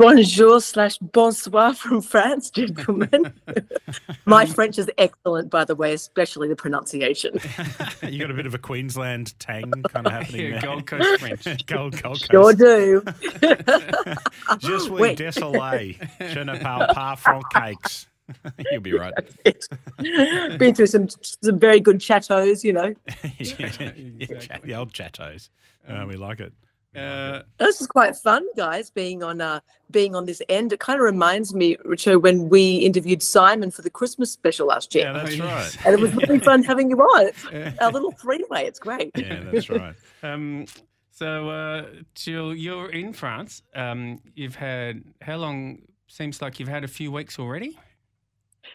Bonjour slash bonsoir from France, gentlemen. My French is excellent, by the way, especially the pronunciation. you got a bit of a Queensland tang kind of happening Yeah, there. Gold Coast French. Gold, Gold Coast. Sure do. Je suis Wait. désolé. Je ne parle pas cakes. You'll be right. Been through some some very good chateaus, you know. yeah, the old chateaus. Uh, we like it. Uh, This is quite fun, guys. Being on uh, being on this end, it kind of reminds me, Richo, when we interviewed Simon for the Christmas special last year, Yeah, that's Oh, right. and it was really fun having you on. It's Our little three way, it's great. Yeah, that's right. um, so, uh, Jill, you're in France. Um, you've had how long? Seems like you've had a few weeks already.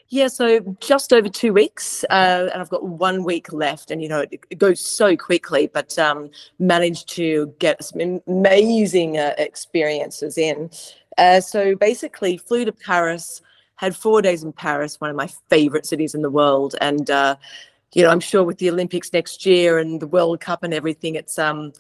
Yeah, so just over two weeks, uh, and I've got one week left, and you know it, it goes so quickly. But um, managed to get some amazing uh, experiences in. Uh, so basically, flew to Paris, had four days in Paris, one of my favorite cities in the world, and uh, you know I'm sure with the Olympics next year and the World Cup and everything, it's um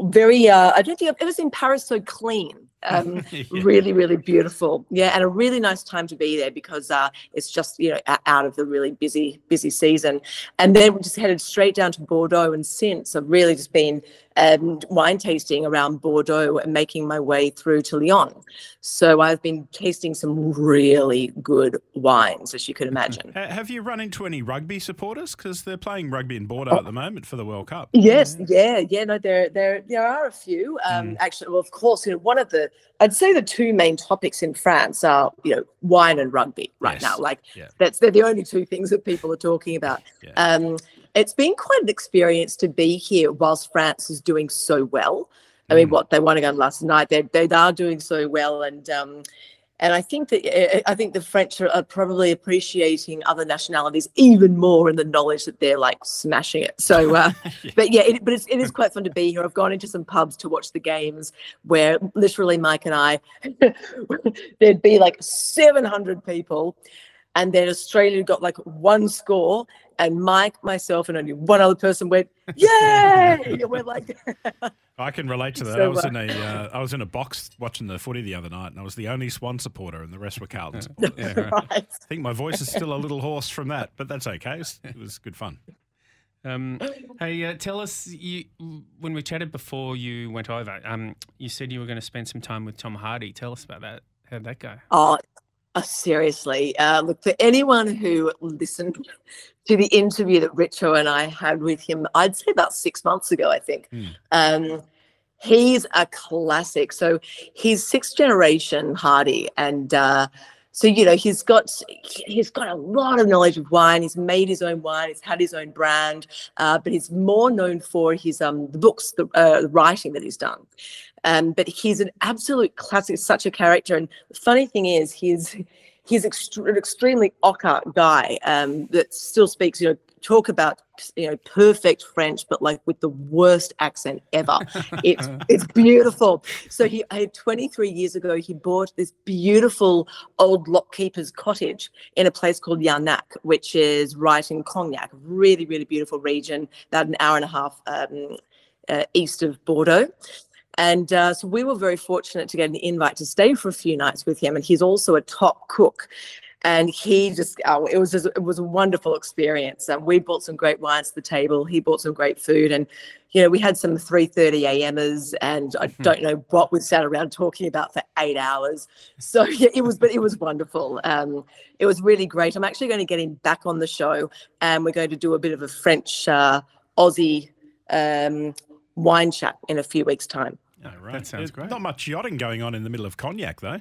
very. Uh, I don't think I've ever seen Paris so clean. Um, Yeah. really really beautiful yeah and a really nice time to be there because uh it's just you know out of the really busy busy season and then we just headed straight down to bordeaux and since i've really just been um, wine tasting around bordeaux and making my way through to lyon so i've been tasting some really good wines as you could imagine Have you run into any rugby supporters? Because they're playing rugby in Bordeaux at the moment for the World Cup. Yes, yeah, yeah. No, there, there, there are a few. Um, Actually, well, of course, you know, one of the, I'd say the two main topics in France are, you know, wine and rugby right Yes, now. Like yeah. that's they're the only two things that people are talking about. Yeah. Um, it's been quite an experience to be here whilst France is doing so well. I mean, Mm. what they won again last night, they they are doing so well, and um, and I think that eh, I think the French are, probably appreciating other nationalities even more in the knowledge that they're like smashing it. So, uh, but yeah, it, but it's, it is quite fun to be here. I've gone into some pubs to watch the games where literally Mike and I, there'd be like 700 people. And then Australia got like one score, and Mike, myself, and only one other person went, "Yay!" And we're like, I can relate to that. So, I was in a uh, I was in a box watching the footy the other night, and I was the only Swan supporter, and the rest were Carlton. supporters. Yeah, right. right. I think my voice is still a little hoarse from that, but that's okay. It was, it was good fun. Um, hey, uh, tell us you when we chatted before you went over. Um, you said you were going to spend some time with Tom Hardy. Tell us about that. How'd that go? Oh, uh, seriously. Uh, look, for anyone who listened to the interview that Richo and I had with him, I'd say about six months ago, I think. Hmm. Um, he's a classic. So he's sixth generation Hardy, and uh, so you know he's got he's got a lot of knowledge of wine. He's made his own wine. He's had his own brand, uh, but he's more known for his um the books, the, uh, the writing that he's done. Um, but he's an absolute classic, such a character. And the funny thing is, he's he's extre- an extremely ocker guy um, that still speaks, you know, talk about you know perfect French, but like with the worst accent ever. It's it's beautiful. So he, I 23 years ago, he bought this beautiful old lockkeeper's cottage in a place called Jarnac, which is right in Cognac, really really beautiful region, about an hour and a half um, uh, east of Bordeaux. And uh, so we were very fortunate to get an invite to stay for a few nights with him. And he's also a top cook. And he just, oh, it was just, it was a wonderful experience. And we brought some great wines to the table. He brought some great food. And, you know, we had some 3.30 a.m.ers and I don't know what we sat around talking about for eight hours. So yeah, it was, but it was wonderful. Um, it was really great. I'm actually going to get him back on the show and we're going to do a bit of a French, uh, Aussie um, wine chat in a few weeks' time. Right. That sounds There's great. Not much yachting going on in the middle of Cognac, though.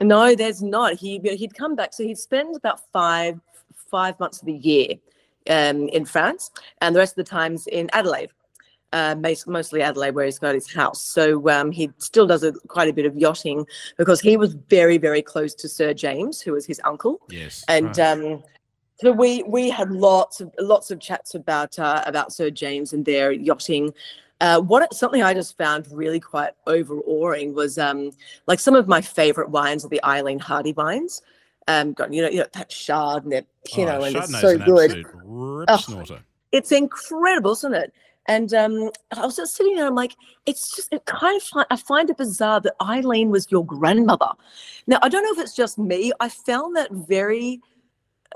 No, there's not. He he'd come back, so he'd spend about five five months of the year um, in France, and the rest of the times in Adelaide. Uh, mostly Adelaide, where he's got his house. So um, he still does a, quite a bit of yachting because he was very, very close to Sir James, who was his uncle. Yes. and Right. um, so we we had lots of lots of chats about uh, about Sir James and their yachting. Uh, what something I just found really quite overawing was um, like some of my favorite wines are the Eileen Hardy wines. Um, got you know, you know that Chard and that know, Oh, and it's so good. Oh. It's incredible, isn't it? And um, I was just sitting there. I'm like, it's just it kind of I find it bizarre that Eileen was your grandmother. Now I don't know if it's just me. I found that very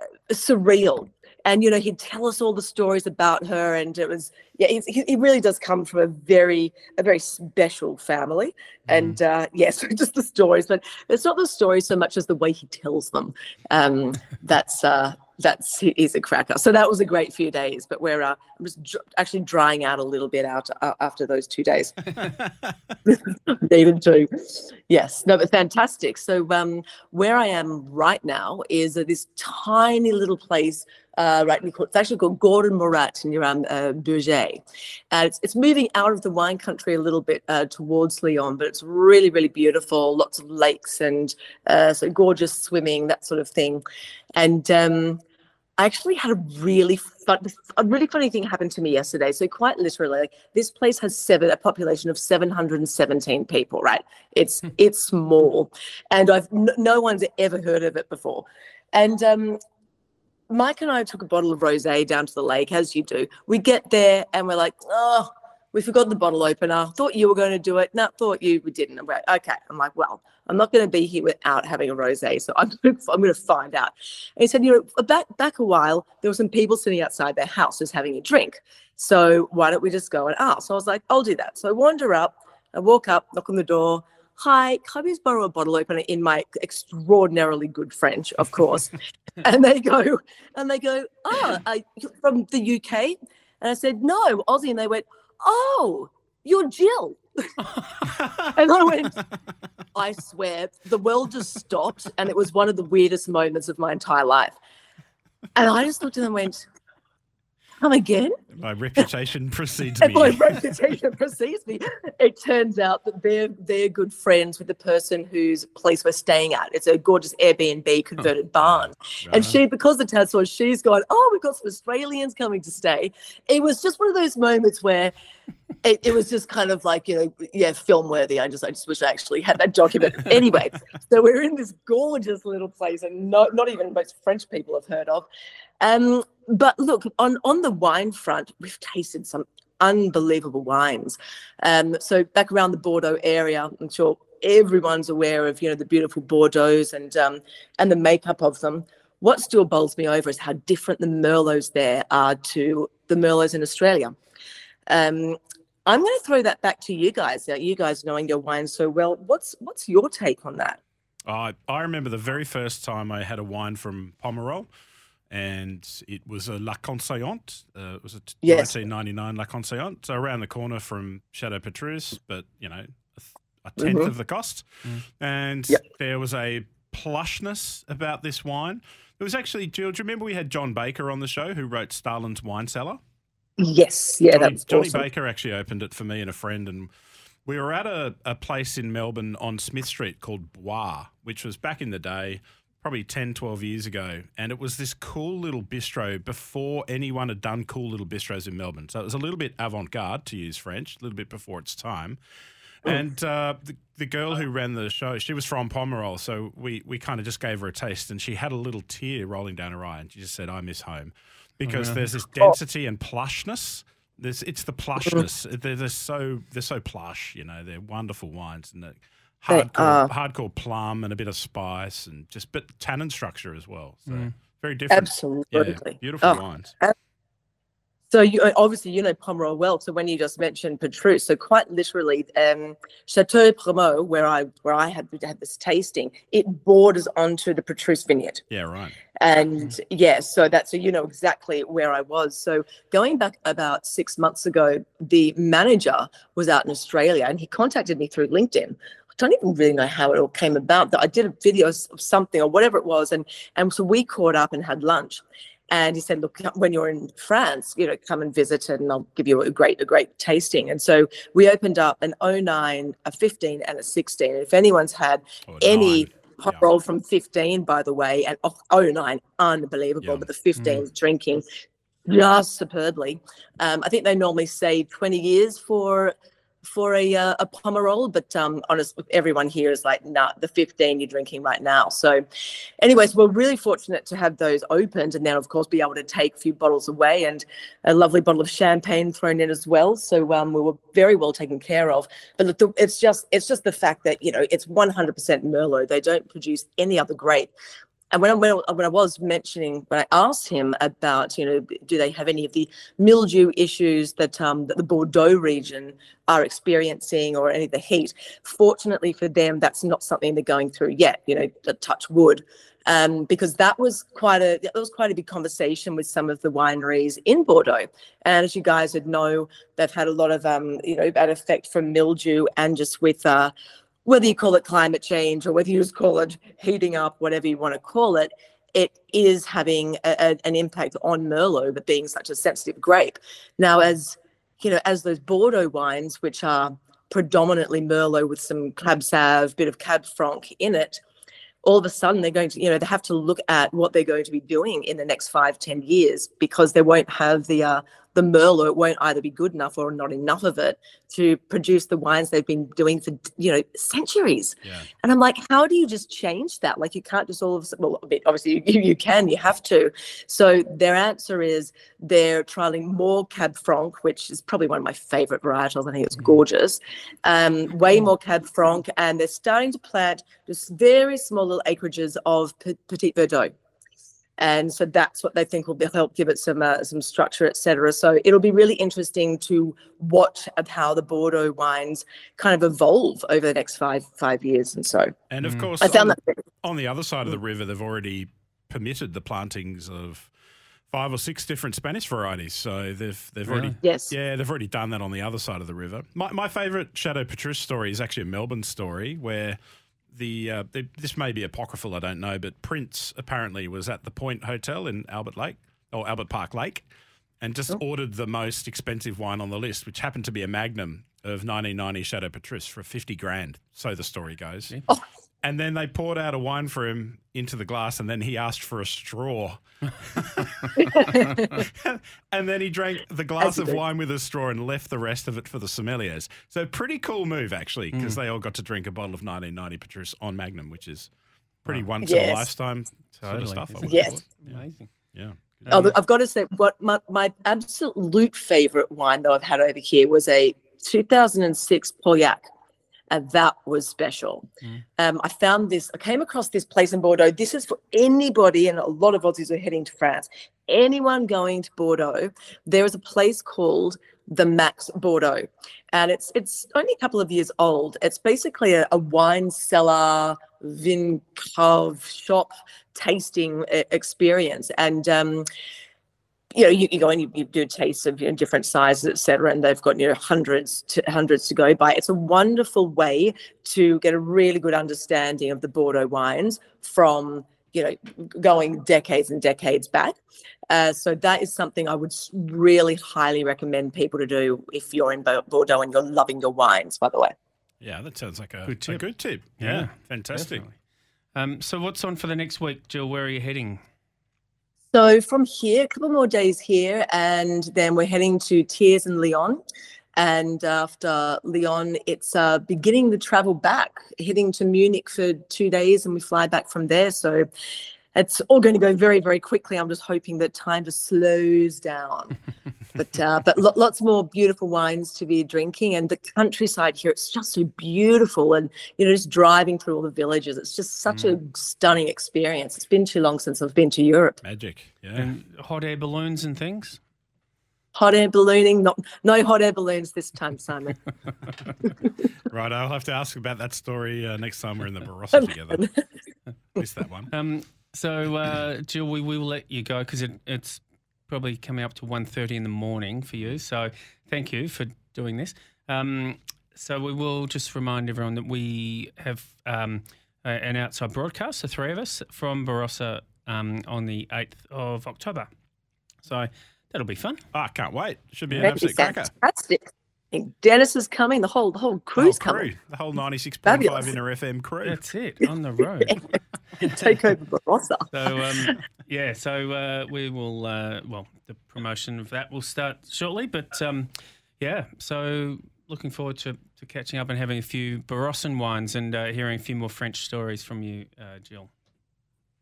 uh, surreal. And you know, he'd tell us all the stories about her, and it was yeah, he, he really does come from a very a very special family, and uh, yes, just the stories. But it's not the stories so much as the way he tells them. Um, that's uh, that's he's a cracker. So that was a great few days. But we're uh, Dr- actually drying out a little bit out uh, after those two days. Even two. Yes, no, but fantastic. So um, where I am right now is uh, this tiny little place. Uh, right, it's actually called Gordon Morat near um, uh, Bourget. Uh, it's, it's moving out of the wine country a little bit uh, towards Lyon, but it's really, really beautiful. Lots of lakes and uh, so gorgeous swimming, that sort of thing. And um, I actually had a really fun, a really funny thing happened to me yesterday. So quite literally, like this place has seven, a population of 717 people, right? It's it's small, and I've no one's ever heard of it before. And um, Mike and I took a bottle of rosé down to the lake, as you do. We get there and we're like, oh, we forgot the bottle opener. Thought you were going to do it. No, thought you we didn't. I'm like, okay. I'm like, well, I'm not going to be here without having a rosé, so I'm going to, I'm going to find out. And he said, you know, back back a while, there were some people sitting outside their house just having a drink. So why don't we just go and ask? So I was like, I'll do that. So I wander up. I walk up, knock on the door. Hi, can I please borrow a bottle opener in my extraordinarily good French, of course. and they go, and they go, oh, are you from the UK? And I said, no, Aussie. And they went, oh, you're Jill. and I went, I swear, the world just stopped. And it was one of the weirdest moments of my entire life. And I just looked at them and went, come again? My reputation precedes me. my reputation precedes me. It turns out that they're they're good friends with the person whose place we're staying at. It's a gorgeous Airbnb converted oh, barn. And she, because the Tad saw, she's gone, oh, we've got some Australians coming to stay. It was just one of those moments where it, it was just kind of like, you know, yeah, film worthy. I just, I just wish I actually had that document. anyway, so we're in this gorgeous little place and not, not even most French people have heard of. Um, but look, on, on the wine front, we've tasted some unbelievable wines. Um, so back around the Bordeaux area, I'm sure everyone's aware of, you know, the beautiful Bordeaux's and, um, and the makeup of them. What still bowls me over is how different the Merlots there are to the Merlots in Australia. Um, I'm going to throw that back to you guys. uh, You guys knowing your wine so well, what's what's your take on that? I I remember the very first time I had a wine from Pomerol, and it was a La Conseillante. Uh, it was a t- Yes. 1999 La Conseillante, so around the corner from Chateau Petrus, but you know, a, th- a 10th Mhm. of the cost. And Yep. there was a plushness about this wine. It was actually, Jill, do you remember we had John Baker on the show who wrote Stalin's Wine Cellar? Yes, yeah, Johnny, that's Johnny awesome. Baker actually opened it for me and a friend, and we were at a, a place in Melbourne on Smith Street called Bois, which was back in the day, probably 10, 12 years ago. And it was this cool little bistro before anyone had done cool little bistros in Melbourne. So it was a little bit avant garde, to use French, a little bit before its time. And uh, the, the girl who ran the show, she was from Pomerol, so we, we kind of just gave her a taste, and she had a little tear rolling down her eye, and she just said, "I miss home," because really? there's this density and plushness. There's, it's the plushness. They're, they're so they're so plush, you know. They're wonderful wines, and they're hardcore hardcore plum and a bit of spice, and just but tannin structure as well. So Mm. very different. Absolutely. Yeah, beautiful Oh, wines. So you uh, obviously you know Pomerol well. So when you just mentioned Petrus, so quite literally, um, Chateau Premo, where I where I had had this tasting, it borders onto the Petrus vineyard. Yeah, right. And yes, so that's so you know exactly where I was. So going back about six months ago, the manager was out in Australia and he contacted me through LinkedIn. I don't even really know how it all came about. That I did a video of something or whatever it was, and and so we caught up and had lunch. And he said, "Look, when you're in France, you know, come and visit, and I'll give you a great, a great tasting." And so we opened up an 09, a 15, and a 16. And If anyone's had Or any hot Yeah. roll from 15 by the way and oh, 09 unbelievable Yum. but the 15 drinking just superbly um, i think they normally say 20 years for for a uh, a Pomerol, but um, honest, everyone here is like, nah, the 15 you're drinking right now. So, anyways, we're really fortunate to have those opened, and then of course be able to take a few bottles away and a lovely bottle of champagne thrown in as well. So um, we were very well taken care of. But the, it's just it's just the fact that you know it's 100% Merlot. They don't produce any other grape and when I, when when I was mentioning when I asked him about you know do they have any of the mildew issues that um, that the Bordeaux region are experiencing or any of the heat, fortunately for them that's not something they're going through yet. You know, to touch wood. Um, because that was quite a that was quite a big conversation with some of the wineries in Bordeaux. And as you guys would know, they've had a lot of um, you know bad effect from mildew and just with uh, whether you call it climate change or whether you just call it heating up, whatever you want to call it, it is having a, a, an impact on Merlot, but being such a sensitive grape. Now, as you know, as those Bordeaux wines, which are predominantly Merlot with some Cab Sauv, bit of Cab Franc in it, all of a sudden they're going to, you know, they have to look at what they're going to be doing in the next five, ten years because they won't have the uh, the Merlot won't either be good enough or not enough of it to produce the wines they've been doing for you know centuries. Yeah. And I'm like, how do you just change that? Like you can't just all of a sudden, well, obviously you, you can, you have to. So their answer is they're trialing more Cab Franc, which is probably one of my favorite varietals. I think it's gorgeous. Um, way more Cab Franc, and they're starting to plant just very small little acreages of Petit Verdot and so that's what they think will be, help give it some uh, some structure, etc. So it'll be really interesting to watch of how the Bordeaux wines kind of evolve over the next five five years, and so. And of Mm. course, I found on, that on the other side of the river, they've already permitted the plantings of five or six different Spanish varieties. So they've they've already yes, yeah they've already done that on the other side of the river. My my favourite Chateau Petrus story is actually a Melbourne story where. The, uh, the this may be apocryphal, I don't know, but Prince apparently was at the Point Hotel in Albert Lake or Albert Park Lake, and just ordered the most expensive wine on the list, which happened to be a Magnum of 1990 Chateau Petrus for 50 grand. So the story goes. Yeah. Oh. And then they poured out a wine for him into the glass, and then he asked for a straw. and then he drank the glass of wine with a straw and left the rest of it for the sommeliers. So pretty cool move, actually, because hmm. they all got to drink a bottle of 1990 Petrus on Magnum, which is pretty once in a Yes. lifetime sort of stuff. Yes. would've Yes. thought. Yeah. Amazing. yeah. Oh, I've got to say, what my, my absolute favorite wine that I've had over here was a 2006 Pauillac. And that was special. Mm. Um, I found this, I came across this place in Bordeaux. This is for anybody, and a lot of Aussies are heading to France. Anyone going to Bordeaux, there is a place called the Max Bordeaux. And it's it's only a couple of years old. It's basically a, a wine cellar, vin cave shop tasting experience. And um, you know, you, you go and you, you do tastes of you know, different sizes, etc., and they've got you know hundreds to hundreds to go by. It's a wonderful way to get a really good understanding of the Bordeaux wines from you know going decades and decades back. Uh, so that is something I would really highly recommend people to do if you're in Bordeaux and you're loving your wines. By the way, Yeah, that sounds like a Good a tip. good tip. Yeah, Yeah, fantastic. Um, so what's on for the next week, Jill? Where are you heading? So from here, a couple more days here, and then we're heading to Tiers and Lyon. And after Lyon, it's uh, beginning the travel back, heading to Munich for two days, and we fly back from there. So it's all going to go very, very quickly. I'm just hoping that time just slows down. but uh, but lo- lots more beautiful wines to be drinking, and the countryside here, it's just so beautiful. And you know, just driving through all the villages, it's just such a stunning experience. It's been too long since I've been to Europe. Magic. Yeah. And hot air balloons and things? hot air ballooning. Not no hot air balloons this time, Simon. right, I'll have to ask about that story uh, next time we're in the Barossa together. Missed that one. Um, so, uh, Jill, we will let you go because it, it's probably coming up to 1.30 in the morning for you. So thank you for doing this. Um, so we will just remind everyone that we have um, a- an outside broadcast, the three of us, from Barossa um, on the 8th of October. So that'll be fun. Ah, can't wait. Should be an That'd be absolute cracker. fantastic. I Dennis is coming. The whole the whole The whole crew's crew, coming. the whole 96.5 Inner FM crew. That's it, on the road. Take over Barossa. So um, yeah, so uh, we will. Uh, well, the promotion of that will start shortly, but um, yeah. So looking forward to, to catching up and having a few Barossa wines and uh, hearing a few more French stories from you, uh, Jill.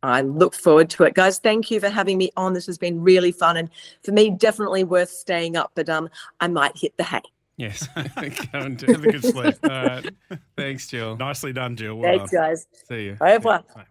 I look forward to it, guys. Thank you for having me on. This has been really fun, and for me, definitely worth staying up. But um, I might hit the hay. Yes, go and have a good sleep. All right, thanks, Jill. Nicely done, Jill. Well Thanks, done. guys. See you. Au revoir. Bye.